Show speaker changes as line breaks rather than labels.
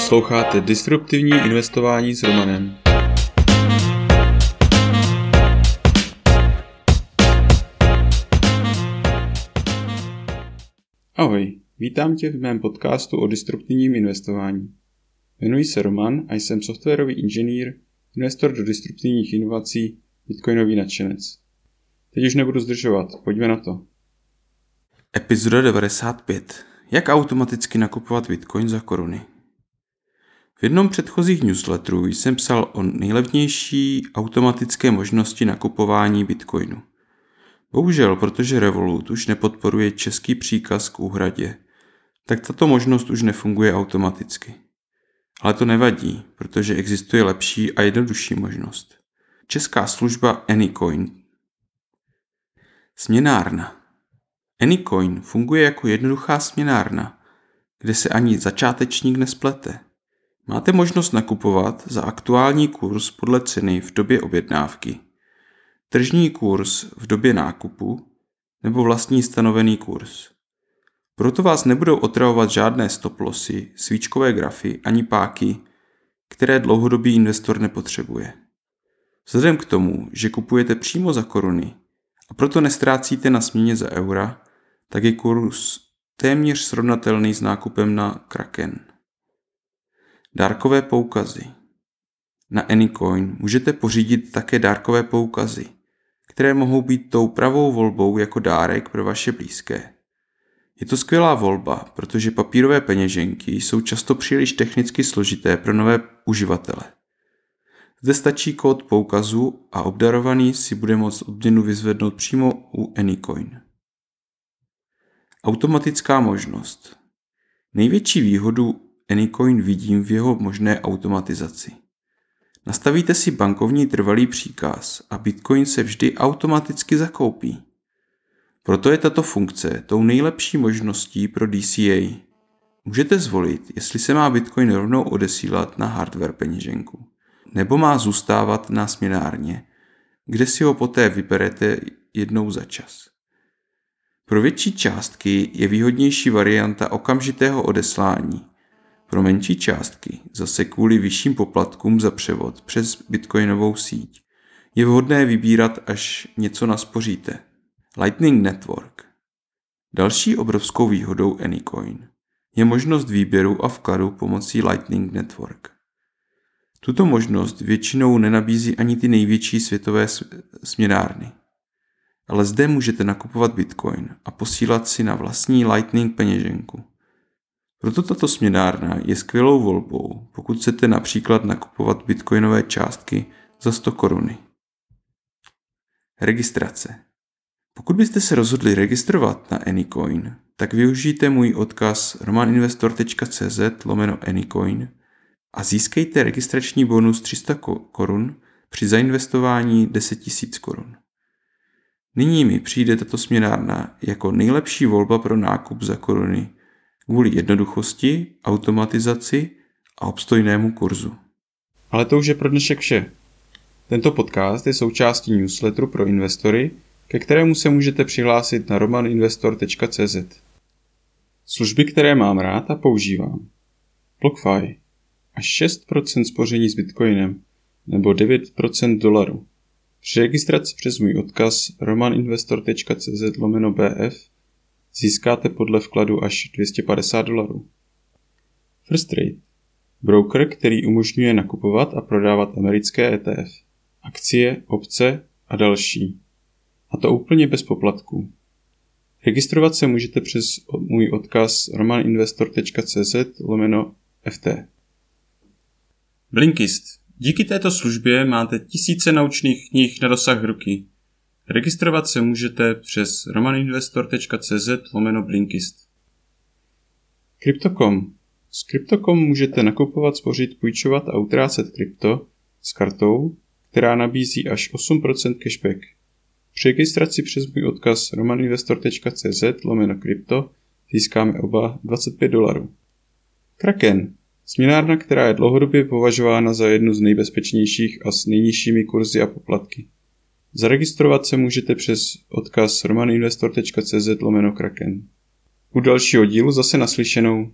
Posloucháte Disruptivní investování s Romanem. Ahoj, vítám tě v mém podcastu o disruptivním investování. Jmenuji se Roman a jsem softwarový inženýr, investor do disruptivních inovací, bitcoinový nadšenec. Teď už nebudu zdržovat, pojďme na to.
Epizoda 95. Jak automaticky nakupovat bitcoin za koruny? V jednom předchozích newsletterů jsem psal o nejlevnější automatické možnosti nakupování bitcoinu. Bohužel, protože Revolut už nepodporuje český příkaz k úhradě, tak tato možnost už nefunguje automaticky. Ale to nevadí, protože existuje lepší a jednodušší možnost. Česká služba Anycoin. Směnárna. Anycoin funguje jako jednoduchá směnárna, kde se ani začátečník nesplete. Máte možnost nakupovat za aktuální kurz podle ceny v době objednávky, tržní kurz v době nákupu nebo vlastní stanovený kurz. Proto vás nebudou otravovat žádné stoplosy, svíčkové grafy ani páky, které dlouhodobý investor nepotřebuje. Vzhledem k tomu, že kupujete přímo za koruny a proto nestrácíte na směně za eura, tak je kurz téměř srovnatelný s nákupem na Kraken. Dárkové poukazy Na Anycoin můžete pořídit také dárkové poukazy, které mohou být tou pravou volbou jako dárek pro vaše blízké. Je to skvělá volba, protože papírové peněženky jsou často příliš technicky složité pro nové uživatele. Zde stačí kód poukazu a obdarovaný si bude moct odměnu vyzvednout přímo u Anycoin. Automatická možnost. Největší výhodu Anycoin vidím v jeho možné automatizaci. Nastavíte si bankovní trvalý příkaz a Bitcoin se vždy automaticky zakoupí. Proto je tato funkce tou nejlepší možností pro DCA. Můžete zvolit, jestli se má Bitcoin rovnou odesílat na hardware peněženku, nebo má zůstávat na směnárně, kde si ho poté vyberete jednou za čas. Pro větší částky je výhodnější varianta okamžitého odeslání. Pro menší částky, zase kvůli vyšším poplatkům za převod přes bitcoinovou síť, je vhodné vybírat, až něco naspoříte. Lightning Network Další obrovskou výhodou Anycoin je možnost výběru a vkladu pomocí Lightning Network. Tuto možnost většinou nenabízí ani ty největší světové směnárny ale zde můžete nakupovat Bitcoin a posílat si na vlastní Lightning peněženku. Proto tato směnárna je skvělou volbou, pokud chcete například nakupovat bitcoinové částky za 100 koruny. Registrace. Pokud byste se rozhodli registrovat na Anycoin, tak využijte můj odkaz romaninvestor.cz lomeno Anycoin a získejte registrační bonus 300 korun při zainvestování 10 000 korun. Nyní mi přijde tato směnárna jako nejlepší volba pro nákup za koruny kvůli jednoduchosti, automatizaci a obstojnému kurzu.
Ale to už je pro dnešek vše. Tento podcast je součástí newsletteru pro investory, ke kterému se můžete přihlásit na romaninvestor.cz. Služby, které mám rád a používám. BlockFi. Až 6% spoření s Bitcoinem nebo 9% dolaru. Při registraci přes můj odkaz romaninvestor.cz lomeno bf získáte podle vkladu až 250 dolarů. First Trade. Broker, který umožňuje nakupovat a prodávat americké ETF, akcie, opce a další. A to úplně bez poplatků. Registrovat se můžete přes můj odkaz romaninvestor.cz lomeno ft. Blinkist Díky této službě máte tisíce naučných knih na dosah ruky. Registrovat se můžete přes romaninvestor.cz lomeno Blinkist. Crypto.com S Crypto.com můžete nakupovat, spořit, půjčovat a utrácet krypto s kartou, která nabízí až 8% cashback. Při registraci přes můj odkaz romaninvestor.cz lomeno krypto získáme oba 25 dolarů. Kraken Směnárna, která je dlouhodobě považována za jednu z nejbezpečnějších a s nejnižšími kurzy a poplatky. Zaregistrovat se můžete přes odkaz romaninvestor.cz lomeno kraken. U dalšího dílu zase naslyšenou.